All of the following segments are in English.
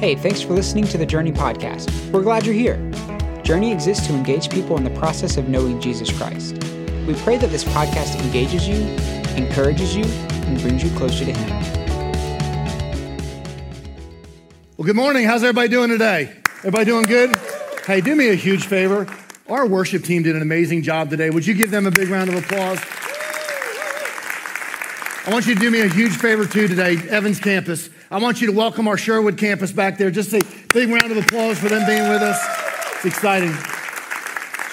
Hey, thanks for listening to the Journey podcast. We're glad you're here. Journey exists to engage people in the process of knowing Jesus Christ. We pray that this podcast engages you, encourages you, and brings you closer to Him. Well, good morning. How's everybody doing today? Everybody doing good? Hey, do me a huge favor. Our worship team did an amazing job today. Would you give them a big round of applause? I want you to do me a huge favor too today, Evans campus. I want you to welcome our Sherwood campus back there. Just a big round of applause for them being with us. It's exciting.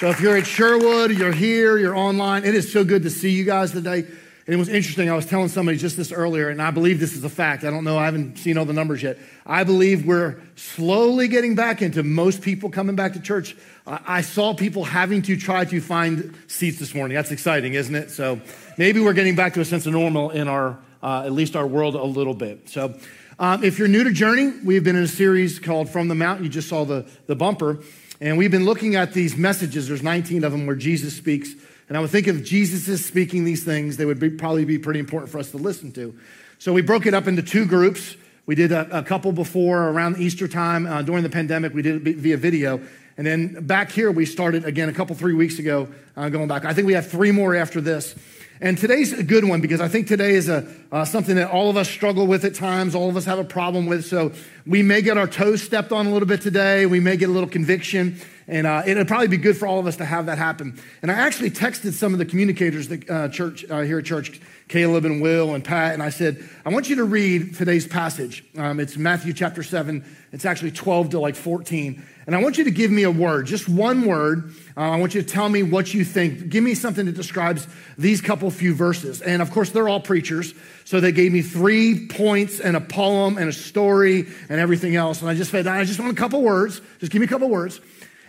So if you're at Sherwood, you're here, you're online, it is so good to see you guys today. And it was interesting. I was telling somebody just this earlier, and I believe this is a fact. I don't know. I haven't seen all the numbers yet. I believe we're slowly getting back into most people coming back to church. I saw people having to try to find seats this morning. That's exciting, isn't it? So maybe we're getting back to a sense of normal in our, uh, at least our world a little bit. So um, if you're new to Journey, we've been in a series called From the Mount. You just saw the, the bumper. And we've been looking at these messages. There's 19 of them where Jesus speaks. And I would think if Jesus is speaking these things, they would be, probably be pretty important for us to listen to. So we broke it up into two groups. We did a, a couple before around Easter time uh, during the pandemic. We did it via video. And then back here, we started again a couple, three weeks ago, uh, going back. I think we have three more after this. And today's a good one because I think today is a, uh, something that all of us struggle with at times, all of us have a problem with. So we may get our toes stepped on a little bit today. We may get a little conviction. And uh, it'd probably be good for all of us to have that happen. And I actually texted some of the communicators that uh, church uh, here at church, Caleb and Will and Pat, and I said, I want you to read today's passage. Um, it's Matthew chapter 7. It's actually 12 to like 14. And I want you to give me a word, just one word. Uh, I want you to tell me what you think. Give me something that describes these couple few verses. And of course, they're all preachers. So they gave me three points and a poem and a story and everything else. And I just said, I just want a couple words. Just give me a couple words.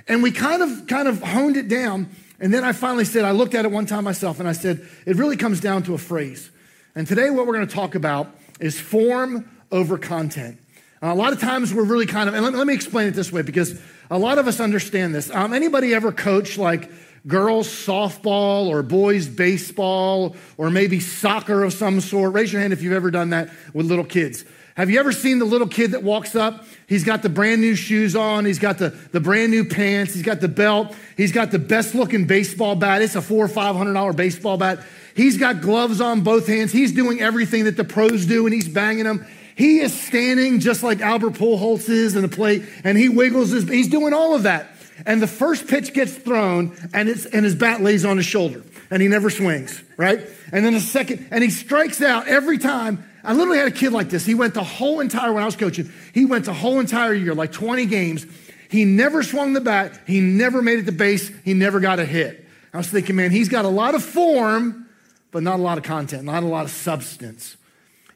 And we kind of, kind of honed it down. And then I finally said, I looked at it one time myself and I said, it really comes down to a phrase. And today, what we're going to talk about is form over content. A lot of times we're really kind of, and let, let, me explain it this way because a lot of us understand this. Um, anybody ever coach like girls softball or boys baseball or maybe soccer of some sort? Raise your hand if you've ever done that with little kids. Have you ever seen the little kid that walks up? He's got the brand new shoes on. He's got the, the brand new pants. He's got the belt. He's got the best looking baseball bat. It's a four or five hundred dollar baseball bat. He's got gloves on both hands. He's doing everything that the pros do and he's banging them. He is standing just like Albert Pujols is in the plate, and he wiggles his, he's doing all of that. And the first pitch gets thrown, and, it's, and his bat lays on his shoulder, and he never swings, right? And then the second, and he strikes out every time. I literally had a kid like this. He went the whole entire, when I was coaching, he went the whole entire year, like 20 games. He never swung the bat. He never made it to base. He never got a hit. I was thinking, man, he's got a lot of form, but not a lot of content, not a lot of substance.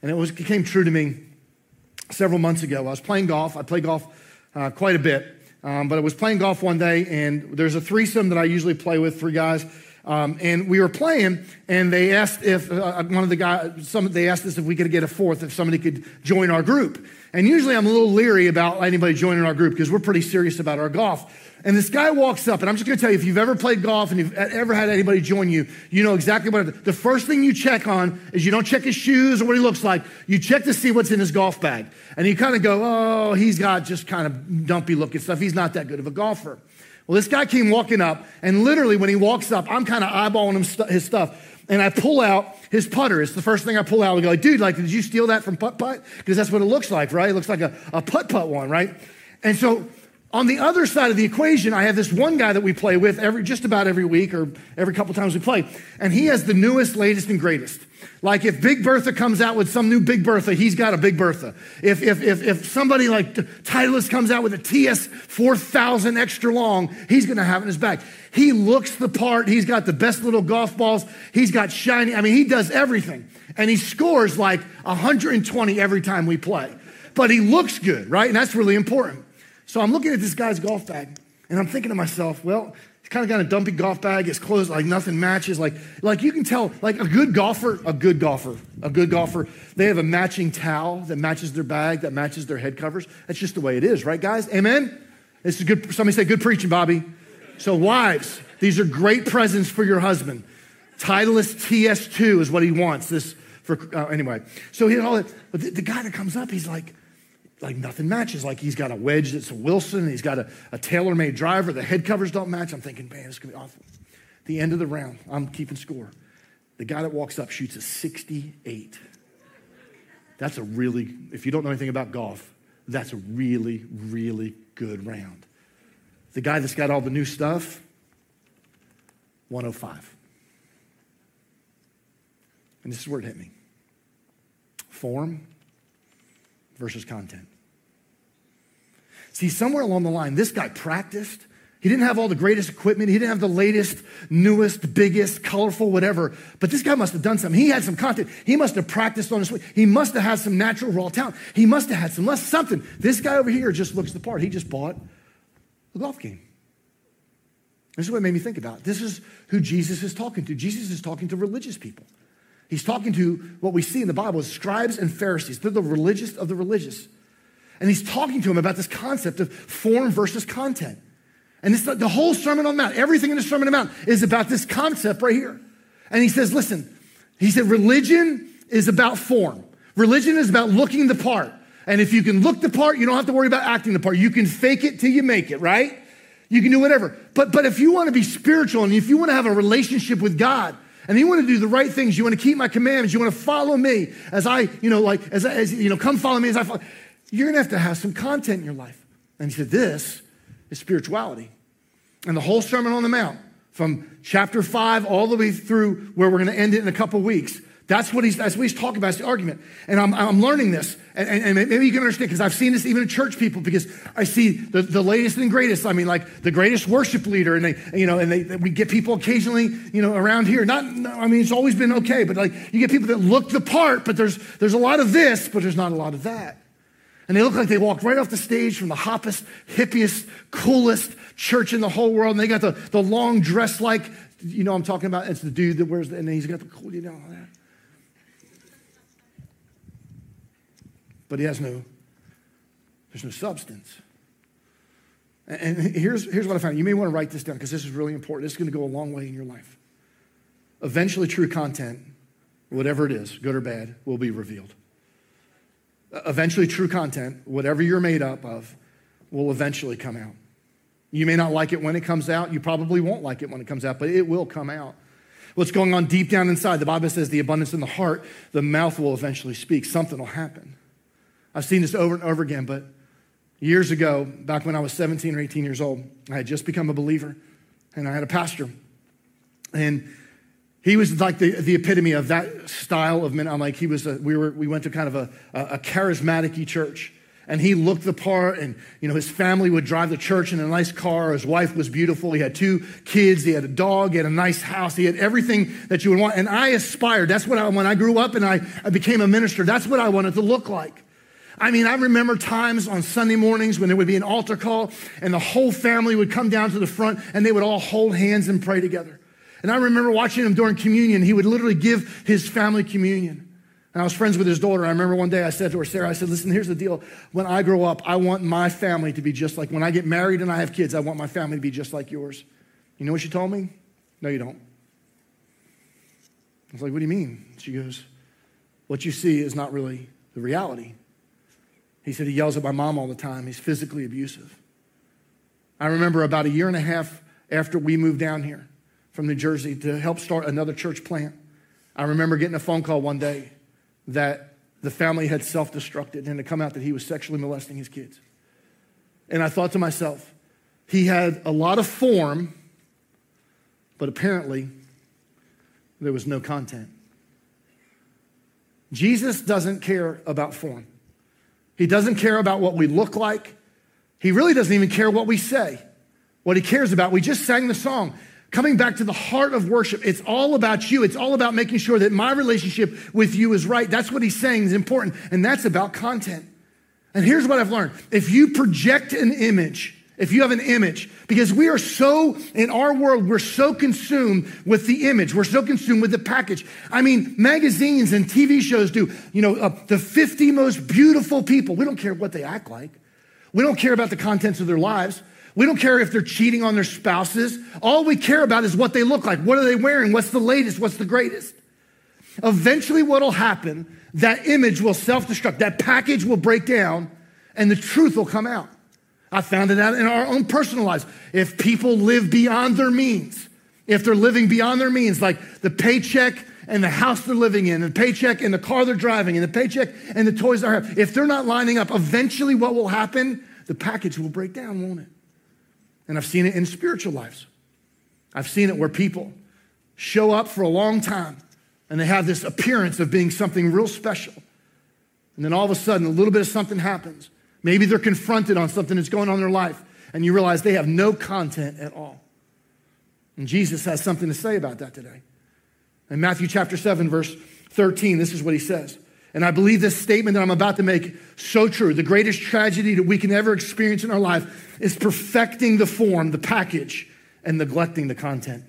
And it, was, it came true to me several months ago. I was playing golf. I play golf uh, quite a bit, um, but I was playing golf one day, and there's a threesome that I usually play with, three guys. Um, and we were playing, and they asked if uh, uh, one of the guys, some, they asked us if we could get a fourth, if somebody could join our group. And usually I'm a little leery about anybody joining our group because we're pretty serious about our golf. And this guy walks up, and I'm just to tell you if you've ever played golf and you've ever had anybody join you, you know exactly what it. The first thing you check on is you don't check his shoes or what he looks like. You check to see what's in his golf bag. And you kind of go, oh, he's got just kind of dumpy looking stuff. He's not that good of a golfer. Well, this guy came walking up, and literally when he walks up, I'm kind of eyeballing him his stuff. And I pull out his putter. It's the first thing I pull out. I go, dude, like, did you steal that from putt putt? Because that's what it looks like, right? It looks like a, a putt putt one, right? And so on the other side of the equation, I have this one guy that we play with every, just about every week or every couple times we play, and he has the newest, latest, and greatest. Like if Big Bertha comes out with some new Big Bertha, he's got a Big Bertha. If, if, if, if somebody like Titleist comes out with a TS 4000 extra long, he's going to have it in his bag. He looks the part. He's got the best little golf balls. He's got shiny. I mean, he does everything. And he scores like 120 every time we play. But he looks good, right? And that's really important. So I'm looking at this guy's golf bag and I'm thinking to myself, well, he's kind of got a dumpy golf bag. His clothes, like nothing matches. Like, like you can tell, like a good golfer, a good golfer, a good golfer, they have a matching towel that matches their bag, that matches their head covers. That's just the way it is, right, guys? Amen? This is good. Somebody say, good preaching, Bobby. So, wives, these are great presents for your husband. Titleist TS2 is what he wants. This for uh, anyway. So he had all but the, the guy that comes up, he's like, like nothing matches. Like he's got a wedge that's a Wilson, he's got a, a TaylorMade driver, the head covers don't match. I'm thinking, man, this is gonna be awful. The end of the round, I'm keeping score. The guy that walks up shoots a 68. That's a really, if you don't know anything about golf, that's a really, really good round. The guy that's got all the new stuff, 105. And this is where it hit me form versus content. See, somewhere along the line, this guy practiced. He didn't have all the greatest equipment. He didn't have the latest, newest, biggest, colorful, whatever. But this guy must have done something. He had some content. He must have practiced on his way. He must have had some natural raw talent. He must have had some less something. This guy over here just looks the part. He just bought a golf game. This is what made me think about. This is who Jesus is talking to. Jesus is talking to religious people. He's talking to what we see in the Bible as scribes and Pharisees. They're the religious of the religious. And he's talking to them about this concept of form versus content. And this, the whole Sermon on the Mount, everything in the Sermon on the Mount is about this concept right here. And he says, listen, he said, religion is about form. Religion is about looking the part. And if you can look the part, you don't have to worry about acting the part. You can fake it till you make it, right? You can do whatever. But, but if you want to be spiritual and if you want to have a relationship with God, and you want to do the right things, you want to keep my commandments, you want to follow me as I, you know, like, as, as you know, come follow me as I follow. You're going to have to have some content in your life. And he said, this is spirituality. And the whole Sermon on the Mount, from chapter five all the way through where we're going to end it in a couple weeks, that's what he's, that's what he's talking about. It's the argument. And I'm, I'm learning this. And, and, and maybe you can understand because I've seen this even in church people because I see the, the latest and greatest. I mean, like the greatest worship leader. And they, you know, and they, we get people occasionally, you know, around here. Not, I mean, it's always been okay, but like you get people that look the part, but there's, there's a lot of this, but there's not a lot of that. And they look like they walked right off the stage from the hoppest, hippiest, coolest church in the whole world. And they got the, the long dress like, you know, I'm talking about. It's the dude that wears the, and he's got the cool, you know, that. But he has no, there's no substance. And here's, here's what I found. You may want to write this down because this is really important. This is going to go a long way in your life. Eventually, true content, whatever it is, good or bad, will be revealed. Eventually, true content, whatever you're made up of, will eventually come out. You may not like it when it comes out. You probably won't like it when it comes out, but it will come out. What's going on deep down inside? The Bible says the abundance in the heart, the mouth will eventually speak. Something will happen. I've seen this over and over again, but years ago, back when I was 17 or 18 years old, I had just become a believer and I had a pastor. And he was like the, the epitome of that style of men. I'm like, he was, a, we, were, we went to kind of a, a charismatic church. And he looked the part, and you know, his family would drive the church in a nice car. His wife was beautiful. He had two kids. He had a dog. He had a nice house. He had everything that you would want. And I aspired. That's what I, when I grew up and I, I became a minister, that's what I wanted to look like. I mean, I remember times on Sunday mornings when there would be an altar call and the whole family would come down to the front and they would all hold hands and pray together. And I remember watching him during communion. He would literally give his family communion. And I was friends with his daughter. I remember one day I said to her, Sarah, I said, listen, here's the deal. When I grow up, I want my family to be just like, when I get married and I have kids, I want my family to be just like yours. You know what she told me? No, you don't. I was like, what do you mean? She goes, what you see is not really the reality. He said he yells at my mom all the time. He's physically abusive. I remember about a year and a half after we moved down here from New Jersey to help start another church plant, I remember getting a phone call one day that the family had self destructed and it come out that he was sexually molesting his kids. And I thought to myself, he had a lot of form, but apparently there was no content. Jesus doesn't care about form. He doesn't care about what we look like. He really doesn't even care what we say. What he cares about, we just sang the song. Coming back to the heart of worship, it's all about you. It's all about making sure that my relationship with you is right. That's what he's saying is important, and that's about content. And here's what I've learned if you project an image, if you have an image, because we are so, in our world, we're so consumed with the image. We're so consumed with the package. I mean, magazines and TV shows do, you know, uh, the 50 most beautiful people. We don't care what they act like. We don't care about the contents of their lives. We don't care if they're cheating on their spouses. All we care about is what they look like. What are they wearing? What's the latest? What's the greatest? Eventually, what will happen, that image will self destruct. That package will break down and the truth will come out. I found it out in our own personal lives. If people live beyond their means, if they're living beyond their means, like the paycheck and the house they're living in, and the paycheck and the car they're driving, and the paycheck and the toys they have, if they're not lining up, eventually what will happen? The package will break down, won't it? And I've seen it in spiritual lives. I've seen it where people show up for a long time and they have this appearance of being something real special. And then all of a sudden, a little bit of something happens. Maybe they're confronted on something that's going on in their life, and you realize they have no content at all. And Jesus has something to say about that today. In Matthew chapter 7, verse 13, this is what he says. And I believe this statement that I'm about to make so true. The greatest tragedy that we can ever experience in our life is perfecting the form, the package, and neglecting the content.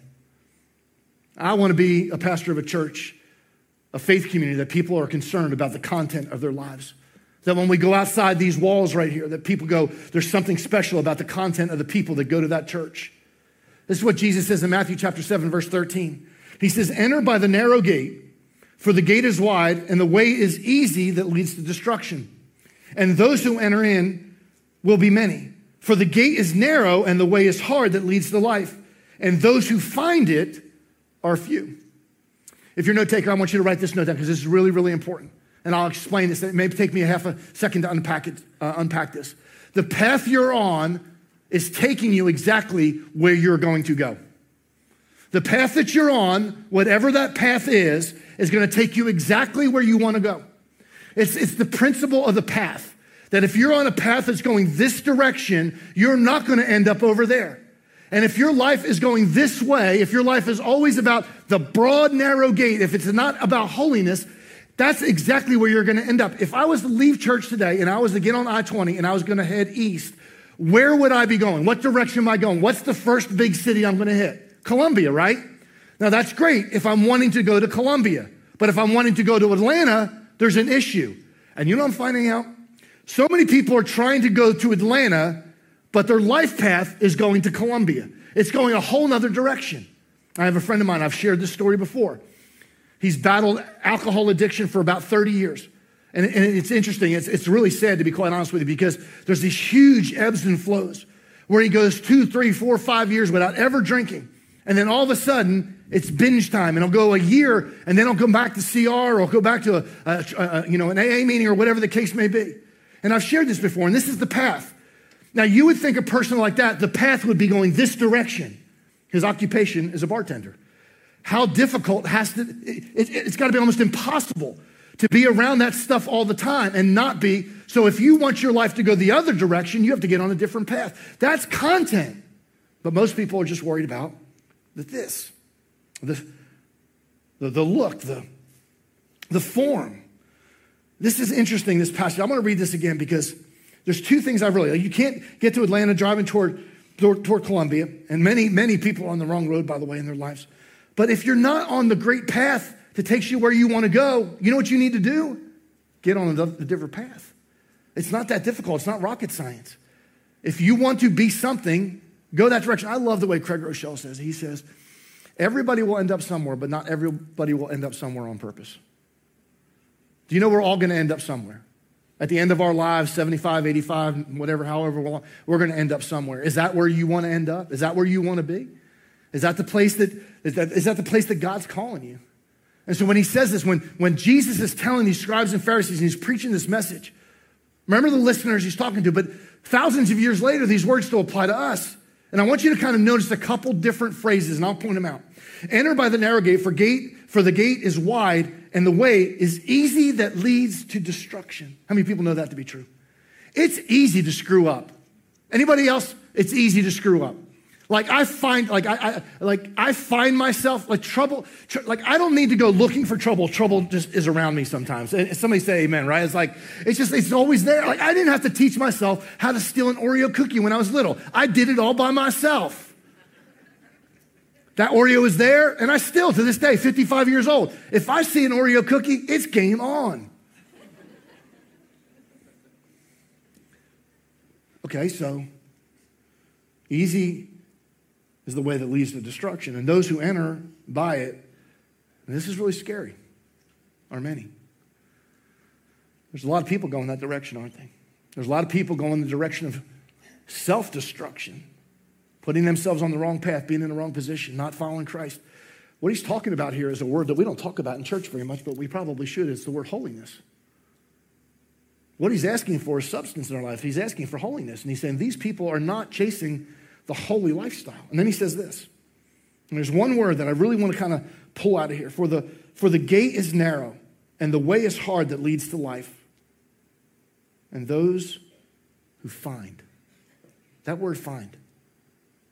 I want to be a pastor of a church, a faith community that people are concerned about the content of their lives. That when we go outside these walls right here, that people go, there's something special about the content of the people that go to that church. This is what Jesus says in Matthew chapter 7, verse 13. He says, Enter by the narrow gate, for the gate is wide and the way is easy that leads to destruction. And those who enter in will be many. For the gate is narrow and the way is hard that leads to life. And those who find it are few. If you're a note taker, I want you to write this note down because this is really, really important. And I'll explain this. It may take me a half a second to unpack, it, uh, unpack this. The path you're on is taking you exactly where you're going to go. The path that you're on, whatever that path is, is going to take you exactly where you want to go. It's, it's the principle of the path that if you're on a path that's going this direction, you're not going to end up over there. And if your life is going this way, if your life is always about the broad, narrow gate, if it's not about holiness, that's exactly where you're going to end up. If I was to leave church today and I was to get on I 20 and I was going to head east, where would I be going? What direction am I going? What's the first big city I'm going to hit? Columbia, right? Now that's great if I'm wanting to go to Columbia. But if I'm wanting to go to Atlanta, there's an issue. And you know I'm finding out? So many people are trying to go to Atlanta but their life path is going to Columbia. It's going a whole nother direction. I have a friend of mine, I've shared this story before. He's battled alcohol addiction for about 30 years. And, and it's interesting, it's, it's really sad to be quite honest with you because there's these huge ebbs and flows where he goes two, three, four, five years without ever drinking. And then all of a sudden, it's binge time, and he'll go a year, and then he'll come back to CR or go back to a, a, a, you know an AA meeting or whatever the case may be. And I've shared this before, and this is the path. Now, you would think a person like that, the path would be going this direction. His occupation is a bartender. How difficult has to, it, has got to be almost impossible to be around that stuff all the time and not be. So, if you want your life to go the other direction, you have to get on a different path. That's content. But most people are just worried about the this, the, the, the look, the, the form. This is interesting, this passage. I'm going to read this again because there's two things I really, you can't get to Atlanta driving toward, toward, toward Columbia, and many, many people are on the wrong road, by the way, in their lives. But if you're not on the great path that takes you where you want to go, you know what you need to do? Get on a, different path. It's not that difficult. It's not rocket science. If you want to be something, go that direction. I love the way Craig Groeschel says. He says, everybody will end up somewhere, but not everybody will end up somewhere on purpose. Do you know we're all going to end up somewhere? At the end of our lives, 75, 85, whatever, however long, we're going to end up somewhere. Is that where you want to end up? Is that where you want to be? Is that the place that, is that, is that the place that God's calling you? And so when he says this, when, when Jesus is telling these scribes and Pharisees and he's preaching this message, remember the listeners he's talking to, but thousands of years later, these words still apply to us. And I want you to kind of notice a couple different phrases, and I'll point them out. Enter by the narrow gate, for gate, for the gate is wide and the way is easy that leads to destruction. How many people know that to be true? It's easy to screw up. Anybody else? It's easy to screw up. Like I find, like I, I like I find myself like trouble. Tr- like I don't need to go looking for trouble. Trouble just is around me sometimes. And somebody say Amen, right? It's like it's just it's always there. Like I didn't have to teach myself how to steal an Oreo cookie when I was little. I did it all by myself. That Oreo is there, and I still, to this day, 55 years old, if I see an Oreo cookie, it's game on. Okay, so easy is the way that leads to destruction, and those who enter by it, and this is really scary, are many. There's a lot of people going that direction, aren't they? There's a lot of people going in the direction of self destruction, putting themselves on the wrong path, being in the wrong position, not following Christ. What he's talking about here is a word that we don't talk about in church very much, but we probably should. It's the word holiness. What he's asking for is substance in our life. He's asking for holiness. And he's saying these people are not chasing the holy lifestyle. And then he says this. And there's one word that I really want to kind of pull out of here. For the, for the gate is narrow and the way is hard that leads to life. And those who find. That word find.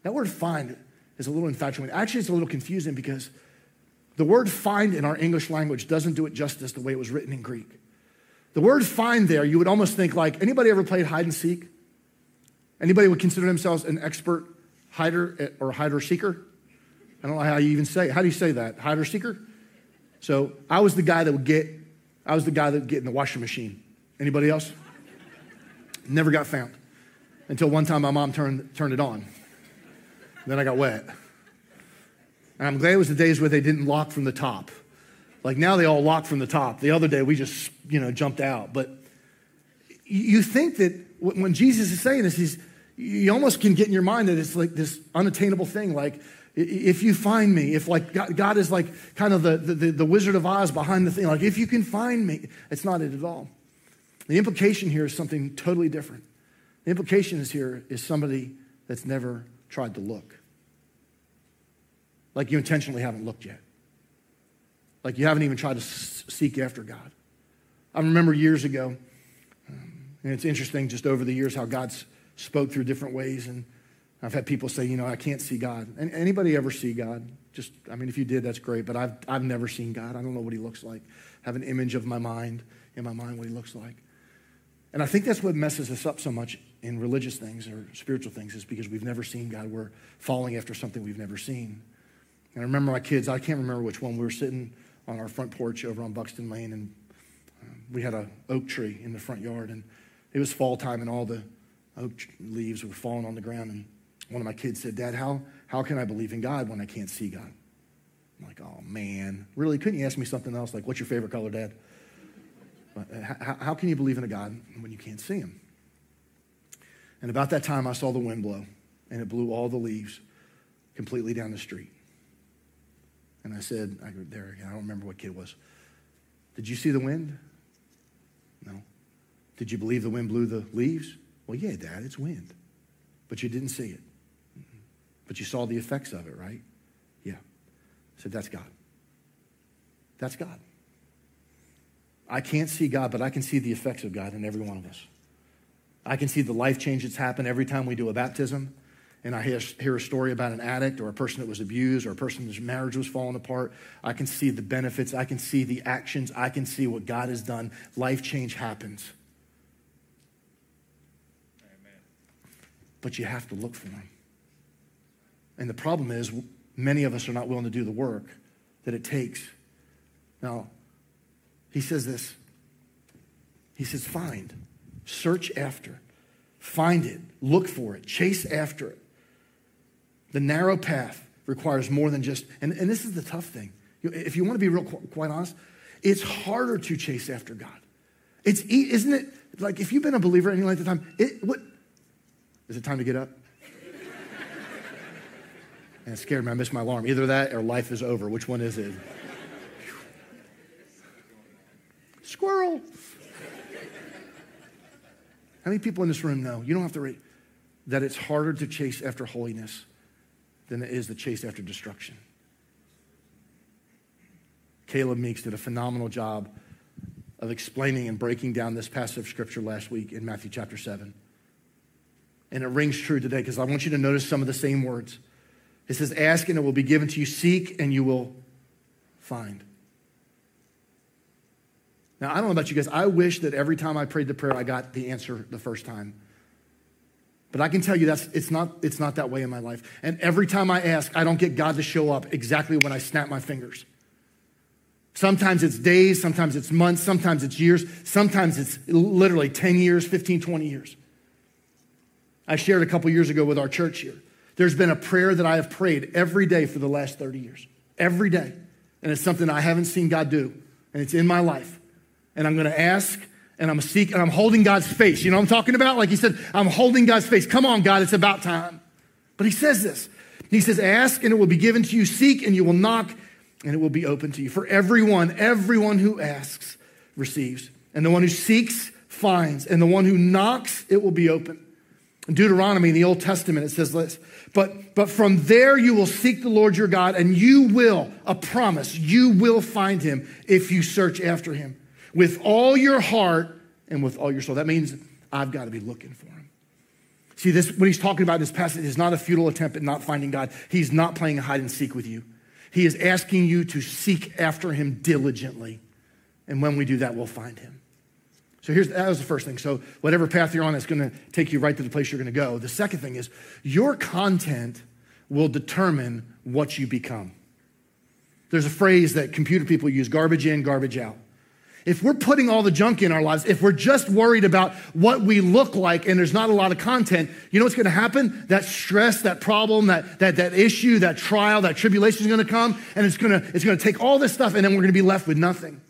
That word find is a little infatuating. Actually, it's a little confusing because the word find in our English language doesn't do it justice the way it was written in Greek. The word find there, you would almost think like anybody ever played hide and seek? Anybody would consider themselves an expert hider or hider seeker? I don't know how you even say. How do you say that? Hider seeker? So I was the guy that would get, I was the guy that would get in the washing machine. Anybody else? Never got found until one time my mom turned, turned it on. Then I got wet. And I'm glad it was the days where they didn't lock from the top. Like now they all lock from the top. The other day we just, you know, jumped out. But you think that when Jesus is saying this, he's, you almost can get in your mind that it's like this unattainable thing. Like, if you find me, if like God, is like kind of the, the, the Wizard of Oz behind the thing, like if you can find me, it's not it at all. The implication here is something totally different. The implication is here is somebody that's never tried to look. Like you intentionally haven't looked yet. Like you haven't even tried to seek after God. I remember years ago, um, and it's interesting just over the years how God's spoke through different ways. And I've had people say, you know, I can't see God. And anybody ever see God? Just, I mean, if you did, that's great. But I've, I've never seen God. I don't know what he looks like. I have an image of my mind, in my mind, what he looks like. And I think that's what messes us up so much in religious things or spiritual things is because we've never seen God. We're falling after something we've never seen. And I remember my kids, I can't remember which one. We were sitting on our front porch over on Buxton Lane, and um, we had an oak tree in the front yard. And it was fall time, and all the oak leaves were falling on the ground. And one of my kids said, Dad, how, how can I believe in God when I can't see God? I'm like, oh man, really? Couldn't you ask me something else? Like, what's your favorite color, Dad? But uh, how, how can you believe in a God when you can't see him? And about that time, I saw the wind blow, and it blew all the leaves completely down the street. And I said, I there I don't remember what kid was. Did you see the wind? No. Did you believe the wind blew the leaves? Well, yeah, Dad, it's wind. But you didn't see it. But you saw the effects of it, right? Yeah. I said, that's God. That's God. I can't see God, but I can see the effects of God in every one of us. I can see the life change that's happened every time we do a baptism. And I hear, a story about an addict or a person that was abused or a person whose marriage was falling apart. I can see the benefits. I can see the actions. I can see what God has done. Life change happens. But you have to look for them. And the problem is, many of us are not willing to do the work that it takes. Now, he says this. He says, find, search after, find it, look for it, chase after it. The narrow path requires more than just, and, and this is the tough thing. If you want to be real quite honest, it's harder to chase after God. It's, isn't it, like if you've been a believer any length of time, it, what, is it time to get up? and it scared me. I missed my alarm. Either that or life is over. Which one is it? Squirrel. How many people in this room know? You don't have to read that it's harder to chase after holiness than it is to chase after destruction. Caleb Meeks did a phenomenal job of explaining and breaking down this passage of scripture last week in Matthew chapter 7. And it rings true today because I want you to notice some of the same words. It says, Ask and it will be given to you, seek and you will find. Now, I don't know about you guys. I wish that every time I prayed the prayer, I got the answer the first time. But I can tell you that's it's not it's not that way in my life. And every time I ask, I don't get God to show up exactly when I snap my fingers. Sometimes it's days, sometimes it's months, sometimes it's years, sometimes it's literally 10 years, 15, 20 years. I shared a couple years ago with our church here. There's been a prayer that I have prayed every day for the last 30 years. Every day. And it's something I haven't seen God do. And it's in my life and I'm going to ask and I'm seeking, and I'm holding God's face. You know what I'm talking about? Like he said, I'm holding God's face. Come on, God, it's about time. But he says this. He says, Ask and it will be given to you, seek and you will knock and it will be open to you. For everyone, everyone who asks receives, and the one who seeks finds, and the one who knocks, it will be open. In Deuteronomy, in the Old Testament, it says this but, but from there you will seek the Lord your God, and you will, a promise, you will find him if you search after him with all your heart and with all your soul. That means I've got to be looking for him. See, this when he's talking about this passage is not a futile attempt at not finding God. He's not playing hide and seek with you. He is asking you to seek after him diligently. And when we do that, we'll find him. So here's that was the first thing. So whatever path you're on is going to take you right to the place you're going to go. The second thing is your content will determine what you become. There's a phrase that computer people use garbage in, garbage out. If we're putting all the junk in our lives, if we're just worried about what we look like and there's not a lot of content, you know what's going to happen? That stress, that problem, that, that, that issue, that trial, that tribulation is going to come and it's going to, it's going to take all this stuff and then we're going to be left with nothing.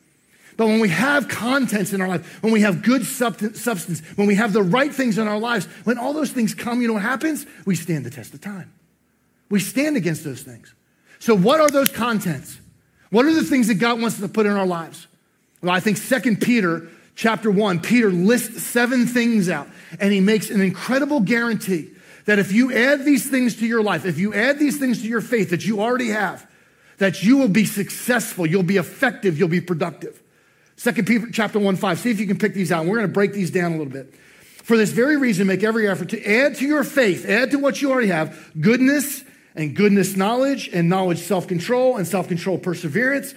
But when we have contents in our life, when we have good substance, when we have the right things in our lives, when all those things come, you know what happens? We stand the test of time. We stand against those things. So, what are those contents? What are the things that God wants to put in our lives? Well, I think Second Peter chapter 1, Peter lists seven things out, and he makes an incredible guarantee that if you add these things to your life, if you add these things to your faith that you already have, that you will be successful, you'll be effective, you'll be productive. Second Peter chapter 1, 5. See if you can pick these out. We're going to break these down a little bit. For this very reason, make every effort to add to your faith, add to what you already have, goodness and goodness knowledge, and knowledge self control, and self control perseverance,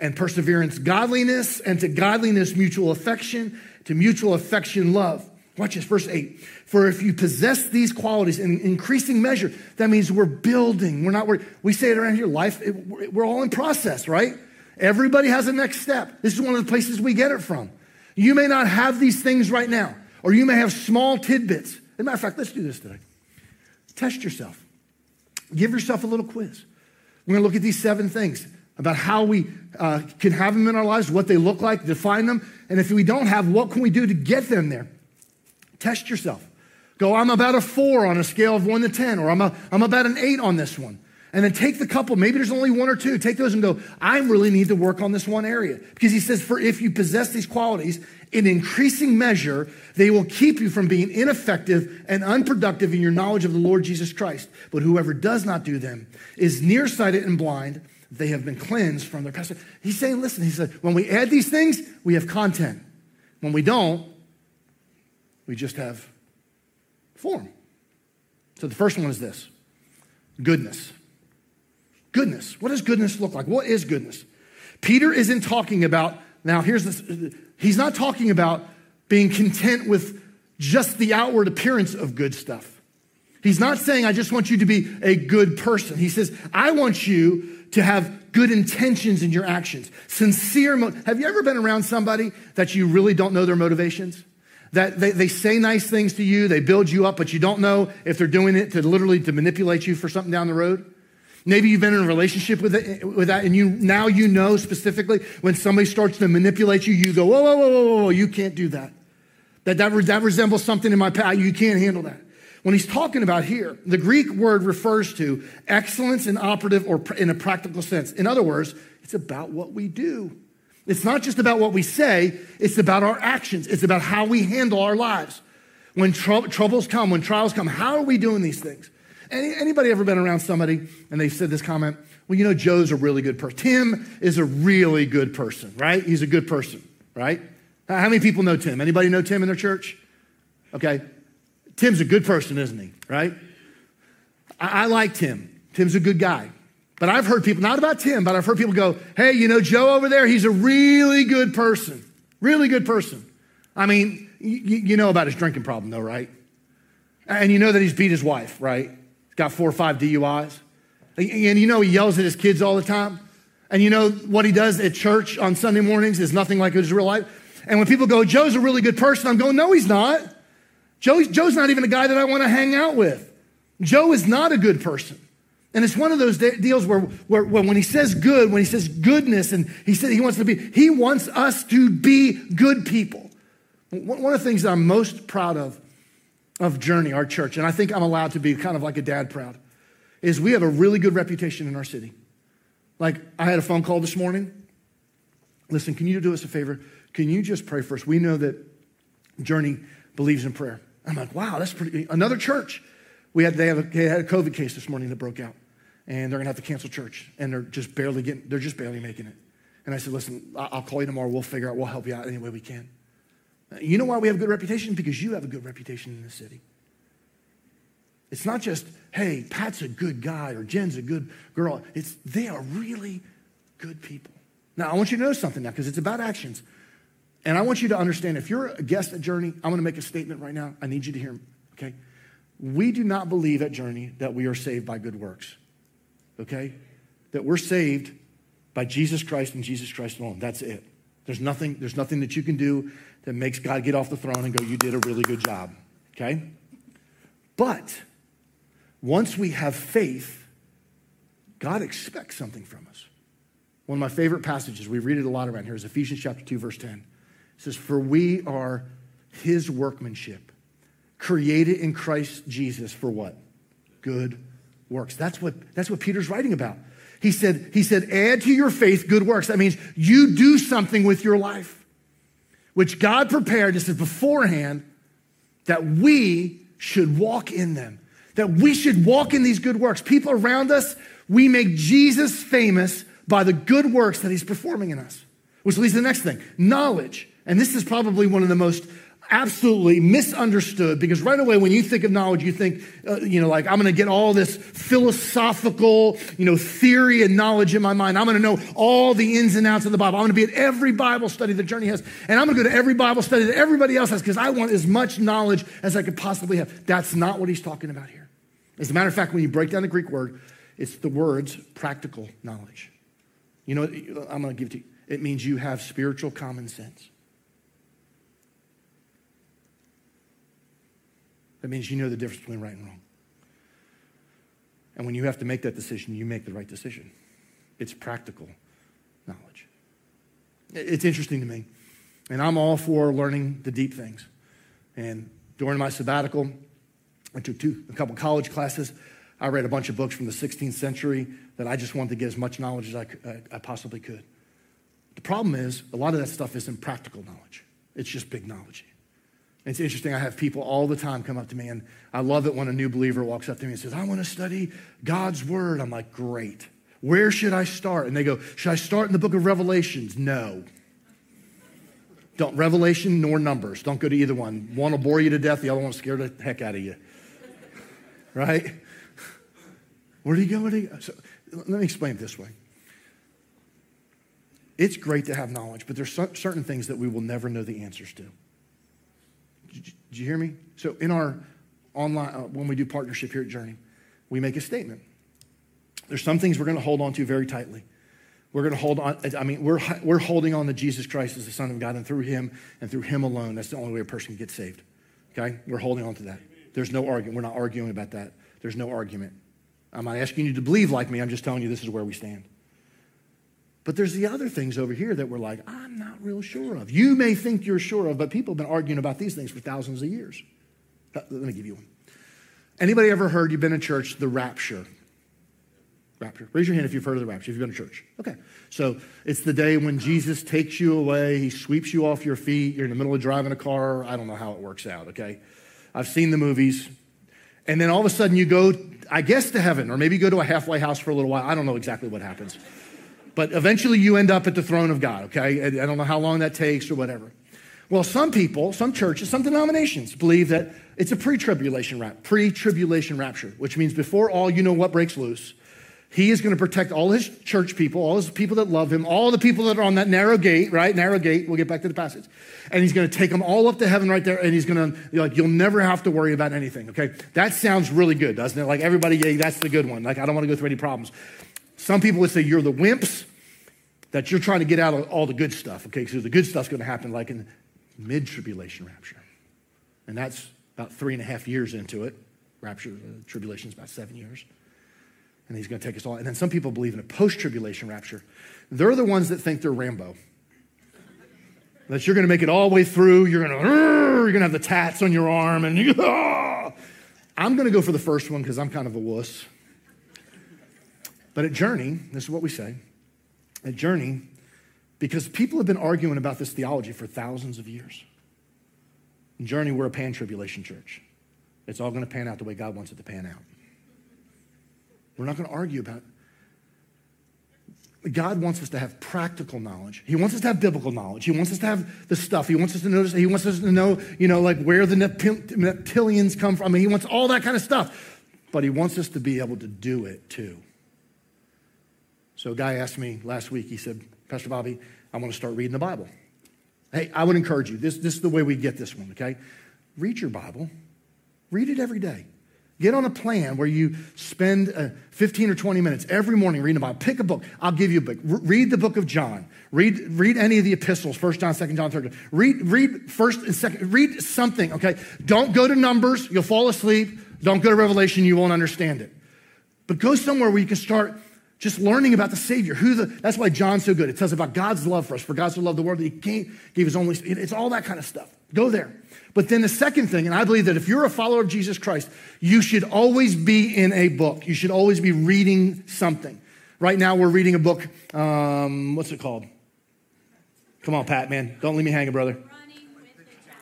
and perseverance godliness, and to godliness mutual affection, to mutual affection love. Watch this, verse 8. For if you possess these qualities in increasing measure, that means we're building. We're not, we're, we say it around here, life, it, we're all in process, right? Everybody has a next step. This is one of the places we get it from. You may not have these things right now, or you may have small tidbits. As a matter of fact, let's do this today. Test yourself. Give yourself a little quiz. We're going to look at these seven things about how we uh, can have them in our lives, what they look like, define them, and if we don't have, what can we do to get them there? Test yourself. Go, I'm about a four on a scale of one to 10, or I'm, a, I'm about an eight on this one. And then take the couple, maybe there's only one or two, take those and go, I really need to work on this one area. Because he says, for if you possess these qualities in increasing measure, they will keep you from being ineffective and unproductive in your knowledge of the Lord Jesus Christ. But whoever does not do them is nearsighted and blind. They have been cleansed from their past. He's saying, listen, he said, when we add these things, we have content. When we don't, we just have form. So the first one is this goodness. Goodness. What does goodness look like? What is goodness? Peter isn't talking about, now here's this, he's not talking about being content with just the outward appearance of good stuff. He's not saying, I just want you to be a good person. He says, I want you to have good intentions in your actions. Sincere. Mo- have you ever been around somebody that you really don't know their motivations? That they, they say nice things to you, they build you up, but you don't know if they're doing it to literally to manipulate you for something down the road? Maybe you've been in a relationship with, it, with that, and you now you know specifically when somebody starts to manipulate you, you go, whoa, whoa, whoa, whoa, whoa, you can't do that. That, that, that resembles something in my past. You can't handle that. When he's talking about here, the Greek word refers to excellence in operative or in a practical sense. In other words, it's about what we do. It's not just about what we say, it's about our actions. It's about how we handle our lives. When tr- troubles come, when trials come, how are we doing these things? Any, anybody ever been around somebody and they said this comment? Well, you know, Joe's a really good person. Tim is a really good person, right? He's a good person, right? How many people know Tim? Anybody know Tim in their church? Okay. Tim's a good person, isn't he? Right? I, I like Tim. Tim's a good guy. But I've heard people, not about Tim, but I've heard people go, hey, you know, Joe over there, he's a really good person. Really good person. I mean, you, you know about his drinking problem, though, right? And you know that he's beat his wife, right? Got four or five DUIs. And you know, he yells at his kids all the time. And you know what he does at church on Sunday mornings is nothing like his real life. And when people go, Joe's a really good person, I'm going, no, he's not. Joe, Joe's not even a guy that I want to hang out with. Joe is not a good person. And it's one of those deals where, where, where, when he says good, when he says goodness, and he said he wants to be, he wants us to be good people. One of the things that I'm most proud of, of Journey, our church, and I think I'm allowed to be kind of like a dad proud, is we have a really good reputation in our city. Like, I had a phone call this morning. Listen, can you do us a favor? Can you just pray for us? We know that Journey believes in prayer. I'm like, wow, that's pretty. Another church. We had, they, have a, they had a COVID case this morning that broke out, and they're going to have to cancel church, and they're just barely getting, they're just barely making it. And I said, listen, I'll call you tomorrow. We'll figure out, we'll help you out any way we can. You know why we have a good reputation? Because you have a good reputation in the city. It's not just, hey, Pat's a good guy or Jen's a good girl. It's they are really good people. Now, I want you to know something now because it's about actions. And I want you to understand if you're a guest at Journey, I'm going to make a statement right now. I need you to hear okay? We do not believe at Journey that we are saved by good works, okay? That we're saved by Jesus Christ and Jesus Christ alone. That's it. There's nothing, there's nothing that you can do that makes God get off the throne and go, You did a really good job, okay? But once we have faith, God expects something from us. One of my favorite passages, we read it a lot around here, is Ephesians chapter 2, verse 10. It says, For we are his workmanship, created in Christ Jesus for what? Good works. That's what, that's what Peter's writing about. He said, he said, add to your faith good works. That means you do something with your life, which God prepared, just as beforehand, that we should walk in them, that we should walk in these good works. People around us, we make Jesus famous by the good works that he's performing in us. Which leads to the next thing knowledge. And this is probably one of the most absolutely misunderstood because right away when you think of knowledge you think uh, you know like i'm going to get all this philosophical you know theory and knowledge in my mind. I'm going to know all the ins and outs of the bible. I'm going to be at every bible study that journey has and i'm going to go to every bible study that everybody else has because i want as much knowledge as i could possibly have. That's not what he's talking about here. As a matter of fact when you break down the greek word it's the words practical knowledge. You know i'm going to give it to you. It means you have spiritual common sense That means you know the difference between right and wrong. And when you have to make that decision, you make the right decision. It's practical knowledge. It's interesting to me. And I'm all for learning the deep things. And during my sabbatical, I took two, a couple college classes. I read a bunch of books from the 16th century that I just wanted to get as much knowledge as I, uh, I possibly could. The problem is, a lot of that stuff isn't practical knowledge, it's just big knowledge. It's interesting, I have people all the time come up to me, and I love it when a new believer walks up to me and says, I want to study God's word. I'm like, great. Where should I start? And they go, Should I start in the book of Revelations? No. Don't, Revelation nor Numbers. Don't go to either one. One will bore you to death, the other one will scare the heck out of you. Right? Where do you go? Do you? So, let me explain it this way. It's great to have knowledge, but there's certain things that we will never know the answers to. Did you hear me? So in our online, uh, when we do partnership here at Journey, we make a statement. There's some things we're going to hold on to very tightly. We're going to hold on, I mean, we're, we're holding on to Jesus Christ as the Son of God, and through Him and through Him alone, that's the only way a person can get saved. Okay? We're holding on to that. There's no argument. We're not arguing about that. There's no argument. I'm not asking you to believe like me. I'm just telling you this is where we stand. But there's the other things over here that we're like, I'm not real sure of. You may think you're sure of, but people have been arguing about these things for thousands of years. Uh, let me give you one. Anybody ever heard you've been in church, the rapture? Rapture. Raise your hand if you've heard of the rapture, if you've been to church. Okay. So it's the day when Jesus takes you away, he sweeps you off your feet, you're in the middle of driving a car. I don't know how it works out, okay? I've seen the movies. And then all of a sudden you go, I guess, to heaven, or maybe go to a halfway house for a little while. I don't know exactly what happens. But eventually you end up at the throne of God, okay? I don't know how long that takes or whatever. Well, some people, some churches, some denominations believe that it's a pre tribulation rap, pre tribulation rapture, which means before all you know what breaks loose, he is going to protect all his church people, all his people that love him, all the people that are on that narrow gate, right? Narrow gate. We'll get back to the passage. And he's going to take them all up to heaven right there, and he's going to, like, you'll never have to worry about anything, okay? That sounds really good, doesn't it? Like, everybody, yeah, that's the good one. Like, I don't want to go through any problems. Some people would say you're the wimps that you're trying to get out of all the good stuff, okay? Because the good stuff's going to happen like in mid tribulation rapture. And that's about three and a half years into it. Rapture, uh, tribulation is about seven years. And he's going to take us all. And then some people believe in a post tribulation rapture. They're the ones that think they're Rambo. that you're going to make it all the way through. You're going to, you're going to have the tats on your arm, and you, ah. I'm going to go for the first one because I'm kind of a wuss. But at Journey, this is what we say. At Journey, because people have been arguing about this theology for thousands of years. In Journey, we're a pan tribulation church. It's all going to pan out the way God wants it to pan out. We're not going to argue about it. God wants us to have practical knowledge. He wants us to have biblical knowledge. He wants us to have the stuff. He wants us to notice. He wants us to know, you know, like where the reptilians come from. I mean, he wants all that kind of stuff. But he wants us to be able to do it too. So a guy asked me last week, he said, Pastor Bobby, I want to start reading the Bible. Hey, I would encourage you. This, this is the way we get this one, okay? Read your Bible. Read it every day. Get on a plan where you spend uh, 15 or 20 minutes every morning reading the Bible. Pick a book. I'll give you a book. R- read the book of John. Read, read any of the epistles, 1 John, 2 John, 3 John. Read, read 1st and 2nd. Read something, okay? Don't go to Numbers. You'll fall asleep. Don't go to Revelation. You won't understand it. But go somewhere where you can start just learning about the Savior. Who the, that's why John's so good. It tells about God's love for us. For God so loved the world that he gave his only, it's all that kind of stuff. Go there. But then the second thing, and I believe that if you're a follower of Jesus Christ, you should always be in a book. You should always be reading something. Right now, we're reading a book. Um, what's it called? Come on, Pat, man. Don't leave me hanging, brother.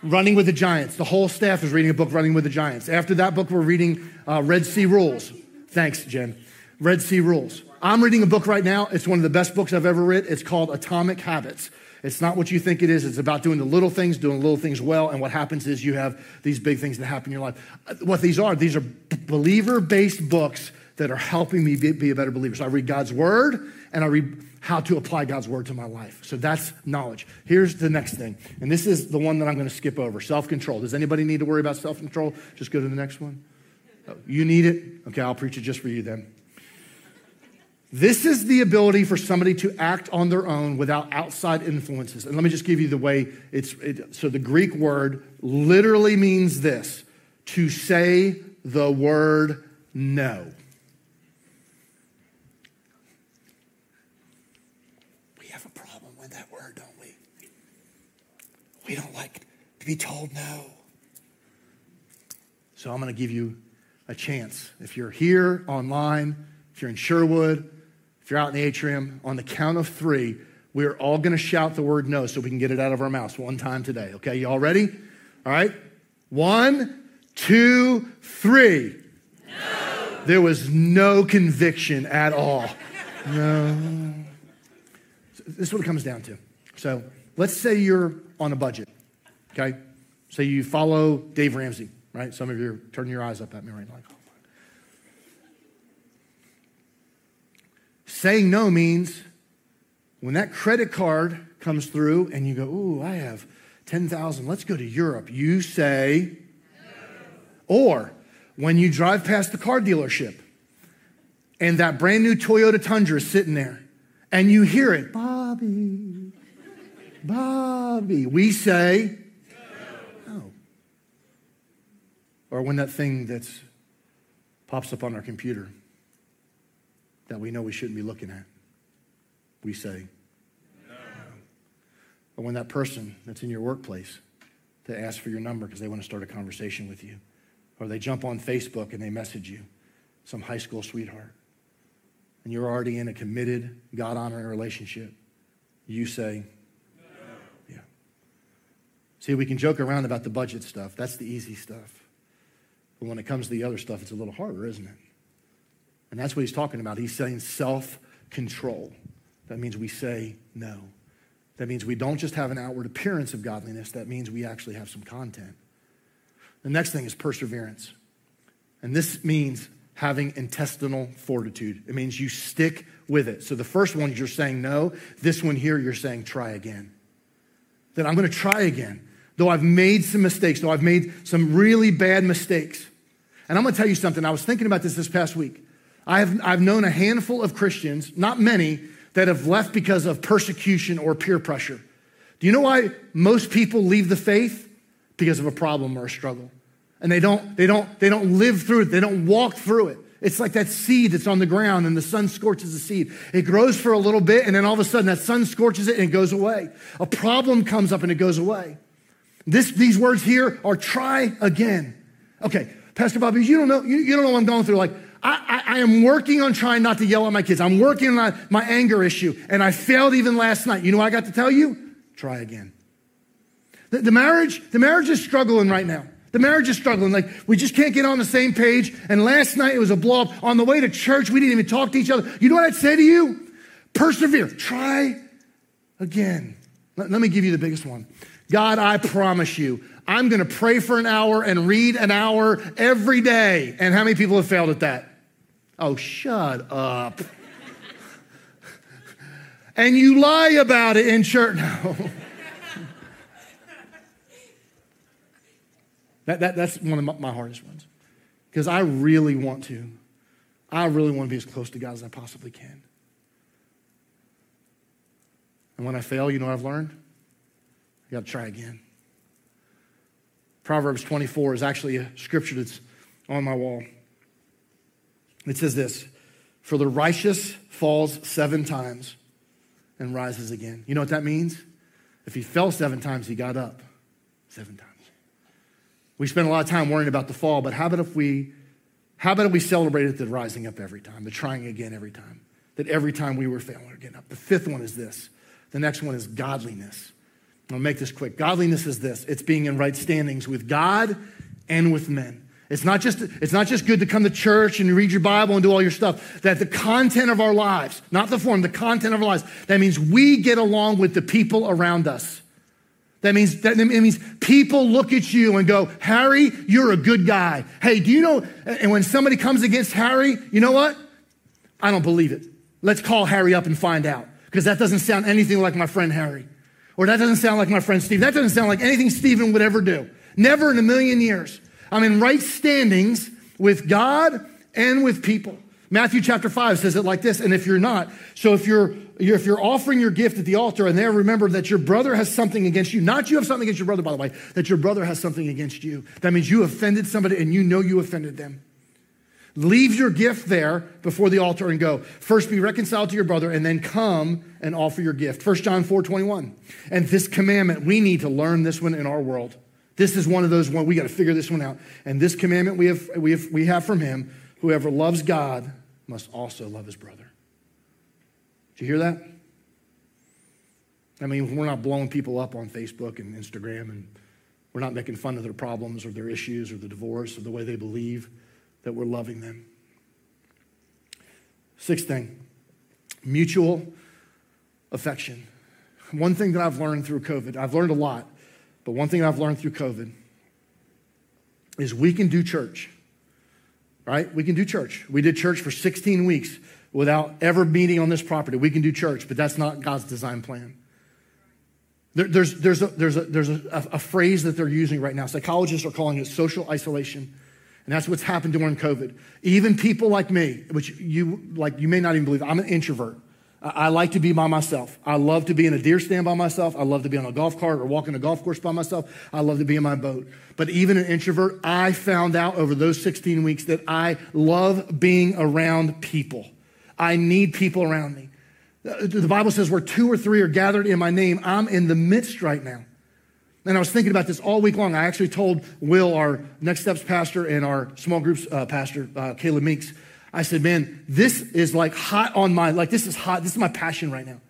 Running with the Giants. The whole staff is reading a book, Running with the Giants. After that book, we're reading uh, Red Sea Rules. Thanks, Jen. Red Sea Rules. I'm reading a book right now. It's one of the best books I've ever read. It's called Atomic Habits. It's not what you think it is. It's about doing the little things, doing little things well. And what happens is you have these big things that happen in your life. Uh, what these are, these are believer based books that are helping me be, be, a better believer. So I read God's word and I read how to apply God's word to my life. So that's knowledge. Here's the next thing. And this is the one that I'm going to skip over self control. Does anybody need to worry about self control? Just go to the next one. Oh, you need it? Okay, I'll preach it just for you then. This is the ability for somebody to act on their own without outside influences. And let me just give you the way it's. It, so the Greek word literally means this to say the word no. We have a problem with that word, don't we? We don't like to be told no. So I'm going to give you a chance. If you're here online, if you're in Sherwood, if you're out in the atrium, on the count of three, we're all going to shout the word no so we can get it out of our mouths one time today. Okay, you all ready? All right. One, two, three. No. There was no conviction at all. No. This is what it comes down to. So let's say you're on a budget, okay? Say you follow Dave Ramsey, right? Some of you are turning your eyes up at me right now. Saying no means when that credit card comes through and you go, Ooh, I have 10,000, let's go to Europe, you say, no. or when you drive past the car dealership and that brand new Toyota Tundra is sitting there and you hear it, Bobby, Bobby, we say, no. Or when that thing that's pops up on our computer that we know we shouldn't be looking at, we say no. Or when that person that's in your workplace to ask for your number because they want to start a conversation with you, or they jump on Facebook and they message you, some high school sweetheart, and you're already in a committed, God honoring relationship, you say, no. Yeah. See, we can joke around about the budget stuff. That's the easy stuff. But when it comes to the other stuff, it's a little harder, isn't it? And that's what he's talking about. He's saying self control. That means we say no. That means we don't just have an outward appearance of godliness, that means we actually have some content. The next thing is perseverance. And this means having intestinal fortitude. It means you stick with it. So the first one, you're saying no. This one here, you're saying try again. That I'm going to try again. Though I've made some mistakes, though I've made some really bad mistakes. And I'm going to tell you something. I was thinking about this this past week. I've, I've known a handful of Christians, not many, that have left because of persecution or peer pressure. Do you know why most people leave the faith? Because of a problem or a struggle. And they don't, they don't, they don't live through it. They don't walk through it. It's like that seed that's on the ground and the sun scorches the seed. It grows for a little bit and then all of a sudden that sun scorches it and it goes away. A problem comes up and it goes away. This, these words here are try again. Okay, Pastor Bobby, you don't know, you, you don't know what I'm going through. Like, I, I, am working on trying not to yell at my kids. I'm working on my anger issue. And I failed even last night. You know what I got to tell you? Try again. The, the marriage, the marriage is struggling right now. The marriage is struggling. Like, we just can't get on the same page. And last night it was a blow up. On the way to church, we didn't even talk to each other. You know what I'd say to you? Persevere. Try again. Let, let me give you the biggest one. God, I promise you, I'm going to pray for an hour and read an hour every day. And how many people have failed at that? Oh, shut up. and you lie about it in church. No. that, that, that's one of my, my hardest ones. Because I really want to. I really want to be as close to God as I possibly can. And when I fail, you know what I've learned? I got to try again. Proverbs 24 is actually a scripture that's on my wall. It says this For the righteous falls seven times and rises again. You know what that means? If he fell seven times, he got up seven times. We spend a lot of time worrying about the fall, but how about if we how about if we celebrated the rising up every time, the trying again every time? That every time we were failing, getting up. The fifth one is this. The next one is godliness. I'll make this quick. Godliness is this it's being in right standings with God and with men. It's not just, it's not just good to come to church and read your Bible and do all your stuff. That the content of our lives, not the form, the content of our lives, that means we get along with the people around us. That means, that it means people look at you and go, Harry, you're a good guy. Hey, do you know? And when somebody comes against Harry, you know what? I don't believe it. Let's call Harry up and find out. Because that doesn't sound anything like my friend Harry. Or that doesn't sound like my friend Steve. That doesn't sound like anything Stephen would ever do. Never in a million years. I'm in right standings with God and with people. Matthew chapter 5 says it like this, and if you're not, so if you're, if you're offering your gift at the altar and there remember that your brother has something against you, not you have something against your brother, by the way, that your brother has something against you. That means you offended somebody and you know you offended them. Leave your gift there before the altar and go. First be reconciled to your brother and then come and offer your gift. 1 John 4 21. And this commandment, we need to learn this one in our world. This is one of those one we got to figure this one out. And this commandment we have, we have we have from him, whoever loves God must also love his brother. Did you hear that? I mean, we're not blowing people up on Facebook and Instagram and we're not making fun of their problems or their issues or the divorce or the way they believe that we're loving them. Sixth thing, mutual affection. One thing that I've learned through COVID, I've learned a lot, but one thing I've learned through COVID is we can do church, right? We can do church. We did church for 16 weeks without ever meeting on this property. We can do church, but that's not God's design plan. There, there's, there's, a, there's, a, there's a, a phrase that they're using right now. Psychologists are calling it social isolation. And that's what's happened during COVID. Even people like me, which you like you may not even believe, I'm an introvert. I like to be by myself. I love to be in a deer stand by myself. I love to be on a golf cart or walking a golf course by myself. I love to be in my boat. But even an introvert, I found out over those 16 weeks that I love being around people. I need people around me. The Bible says where two or three are gathered in my name, I'm in the midst right now. And I was thinking about this all week long. I actually told Will, our Next Steps pastor, and our small groups uh, pastor, uh, Caleb Meeks, I said, man, this is like hot on my, like, this is hot. This is my passion right now.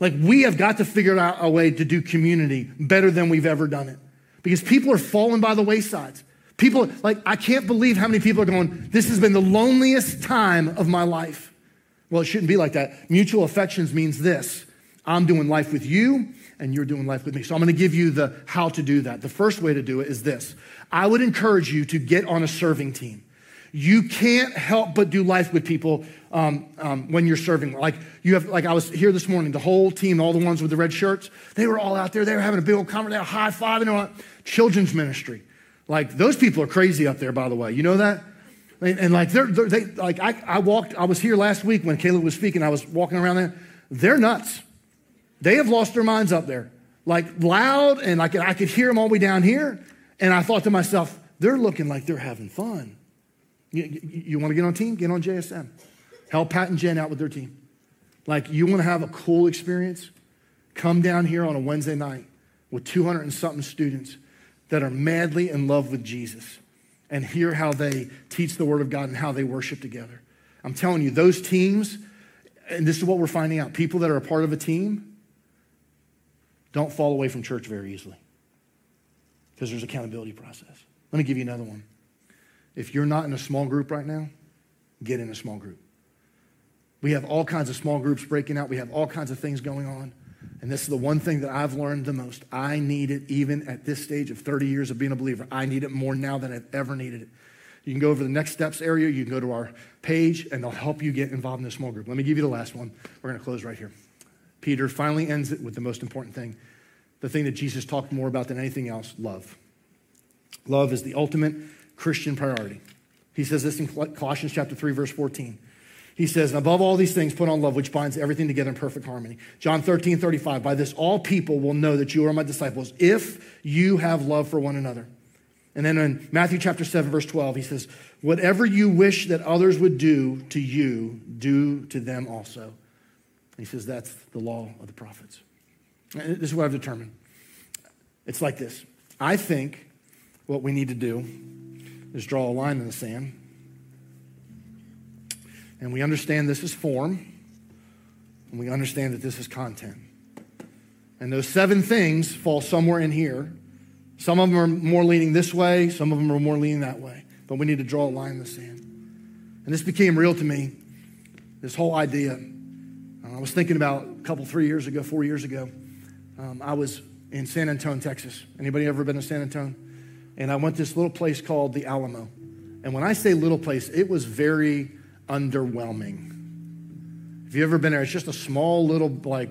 Like, we have got to figure out a way to do community better than we've ever done it because people are falling by the waysides. People, like, I can't believe how many people are going, this has been the loneliest time of my life. Well, it shouldn't be like that. Mutual affections means this I'm doing life with you and you're doing life with me. So I'm going to give you the how to do that. The first way to do it is this I would encourage you to get on a serving team. You can't help but do life with people um, um, when you're serving. Like you have, like I was here this morning, the whole team, all the ones with the red shirts, they were all out there. They were having a big old conversation, they were high fiving on children's ministry. Like those people are crazy up there, by the way. You know that? And, and like they're, they're, they like I, I walked. I was here last week when Caleb was speaking. I was walking around there. They're nuts. They have lost their minds up there, like loud, and like I could hear them all the way down here. And I thought to myself, they're looking like they're having fun. You, you, want to get on team? Get on JSM. Help Pat and Jen out with their team. Like, you want to have a cool experience? Come down here on a Wednesday night with 200 and something students that are madly in love with Jesus and hear how they teach the Word of God and how they worship together. I'm telling you, those teams, and this is what we're finding out people that are a part of a team don't fall away from church very easily because there's accountability process. Let me give you another one. If you're not in a small group right now, get in a small group. We have all kinds of small groups breaking out. We have all kinds of things going on. And this is the one thing that I've learned the most. I need it even at this stage of 30 years of being a believer. I need it more now than I've ever needed it. You can go over the next steps area. You can go to our page, and they'll help you get involved in a small group. Let me give you the last one. We're going to close right here. Peter finally ends it with the most important thing the thing that Jesus talked more about than anything else love. Love is the ultimate Christian priority. He says this in Colossians chapter 3, verse 14. He says, and above all these things, put on love, which binds everything together in perfect harmony. John 13, 35. By this, all people will know that you are my disciples if you have love for one another. And then in Matthew chapter 7, verse 12, he says, Whatever you wish that others would do to you, do to them also. He says, That's the law of the prophets. And this is what I've determined. It's like this I think what we need to do is draw a line in the sand and we understand this is form, and we understand that this is content. And those seven things fall somewhere in here. Some of them are more leaning this way, some of them are more leaning that way. But we need to draw a line in the sand. And this became real to me, this whole idea. Uh, I was thinking about a couple, three years ago, four years ago. Um, I was in San Antonio, Texas. Anybody ever been to San Antonio? And I went to this little place called the Alamo. And when I say little place, it was very underwhelming. If you ever been there? It's just a small little, like,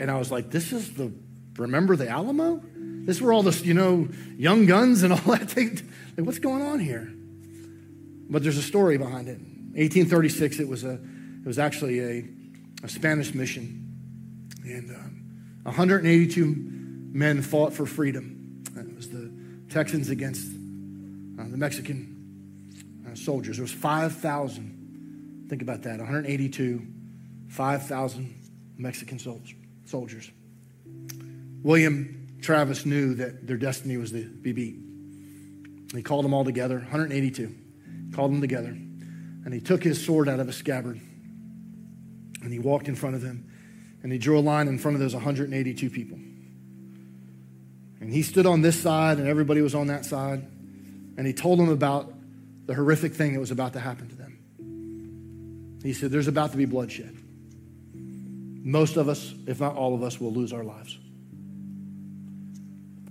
and I was like, this is the, remember the Alamo? This is where all this, you know, young guns and all that thing. Like, what's going on here? But there's a story behind it. 1836, it was a, it was actually a, a Spanish mission, and uh, 182 men fought for freedom. It Texans against uh, the Mexican soldiers. There was 5,000. Think about that 182, 5,000 Mexican soldiers. William Travis knew that their destiny was to be beat. He called them all together, 182. Called them together. And he took his sword out of his scabbard. And he walked in front of them. And he drew a line in front of those 182 people. And he stood on this side, and everybody was on that side. And he told them about the horrific thing that was about to happen to them. He said, There's about to be bloodshed. Most of us, if not all of us, will lose our lives.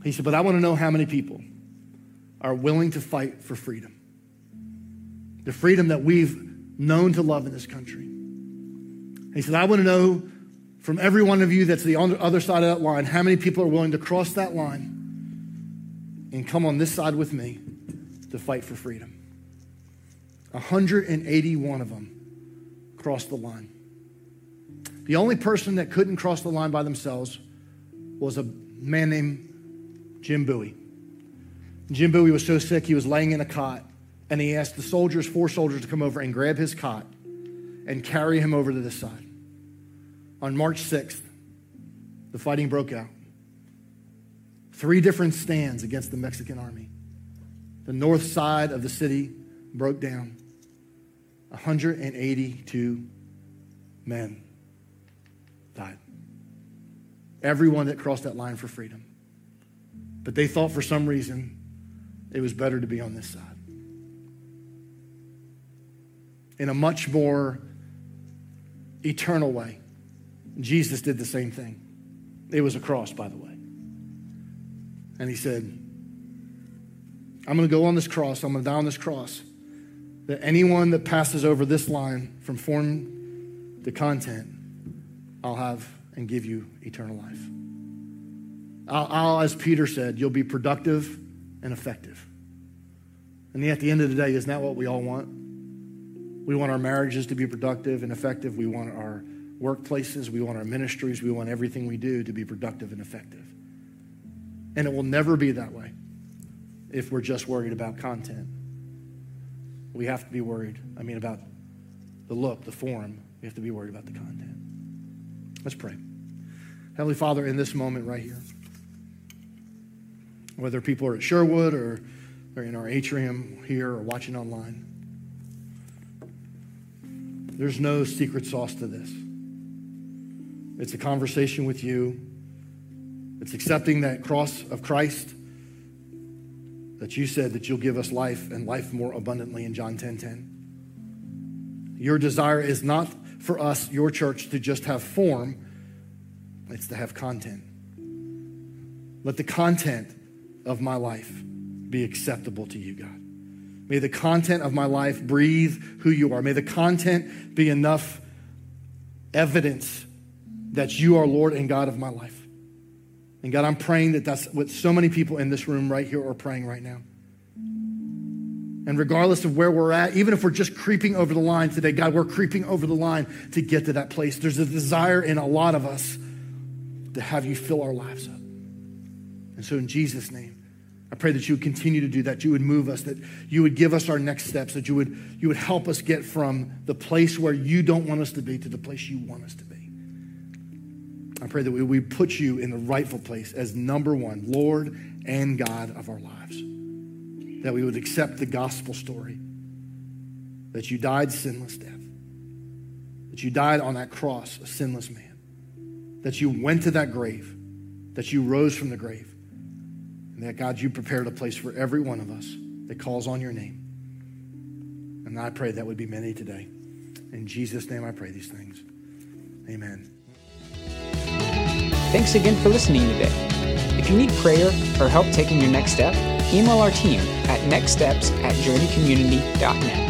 He said, But I want to know how many people are willing to fight for freedom. The freedom that we've known to love in this country. He said, I want to know from every one of you that's the other side of that line, how many people are willing to cross that line and come on this side with me to fight for freedom. 181 of them crossed the line. The only person that couldn't cross the line by themselves was a man named Jim Bowie. Jim Bowie was so sick he was laying in a cot, and he asked the soldiers, four soldiers, to come over and grab his cot and carry him over to this side. On March 6th, the fighting broke out. Three different stands against the Mexican army. The north side of the city broke down. 182 men died. Everyone that crossed that line for freedom. But they thought for some reason it was better to be on this side. In a much more eternal way, Jesus did the same thing. It was a cross, by the way. And he said, I'm going to go on this cross, I'm going to die on this cross that anyone that passes over this line from form to content, I'll have and give you eternal life. I'll, I'll, as Peter said, you'll be productive and effective. And at the end of the day, isn't that what we all want? We want our marriages to be productive and effective. We want our workplaces. We want our ministries. We want everything we do to be productive and effective. And it will never be that way if we're just worried about content. We have to be worried. I mean, about the look, the form. We have to be worried about the content. Let's pray. Heavenly Father, in this moment right here, whether people are at Sherwood or they're in our atrium here or watching online, there's no secret sauce to this. It's a conversation with you. It's accepting that cross of Christ that you said that you'll give us life and life more abundantly in John 10 10. Your desire is not for us, your church, to just have form, it's to have content. Let the content of my life be acceptable to you, God. May the content of my life breathe who you are. May the content be enough evidence that you are Lord and God of my life. And God, I'm praying that that's what so many people in this room right here are praying right now. And regardless of where we're at, even if we're just creeping over the line today, God, we're creeping over the line to get to that place. There's a desire in a lot of us to have you fill our lives up. And so, in Jesus' name, I pray that you would continue to do that. You would move us, that you would give us our next steps, that you would, you would help us get from the place where you don't want us to be to the place you want us to be. I pray that we, we put you in the rightful place as number one, Lord and God of our lives. That we would accept the gospel story that you died sinless death, that you died on that cross, a sinless man, that you went to that grave, that you rose from the grave, and that God, you prepared a place for every one of us that calls on your name. And I pray that would be many today. In Jesus' name I pray these things. Amen. Thanks again for listening today. If you need prayer or help taking your next step, email our team at nextsteps at journeycommunity.net.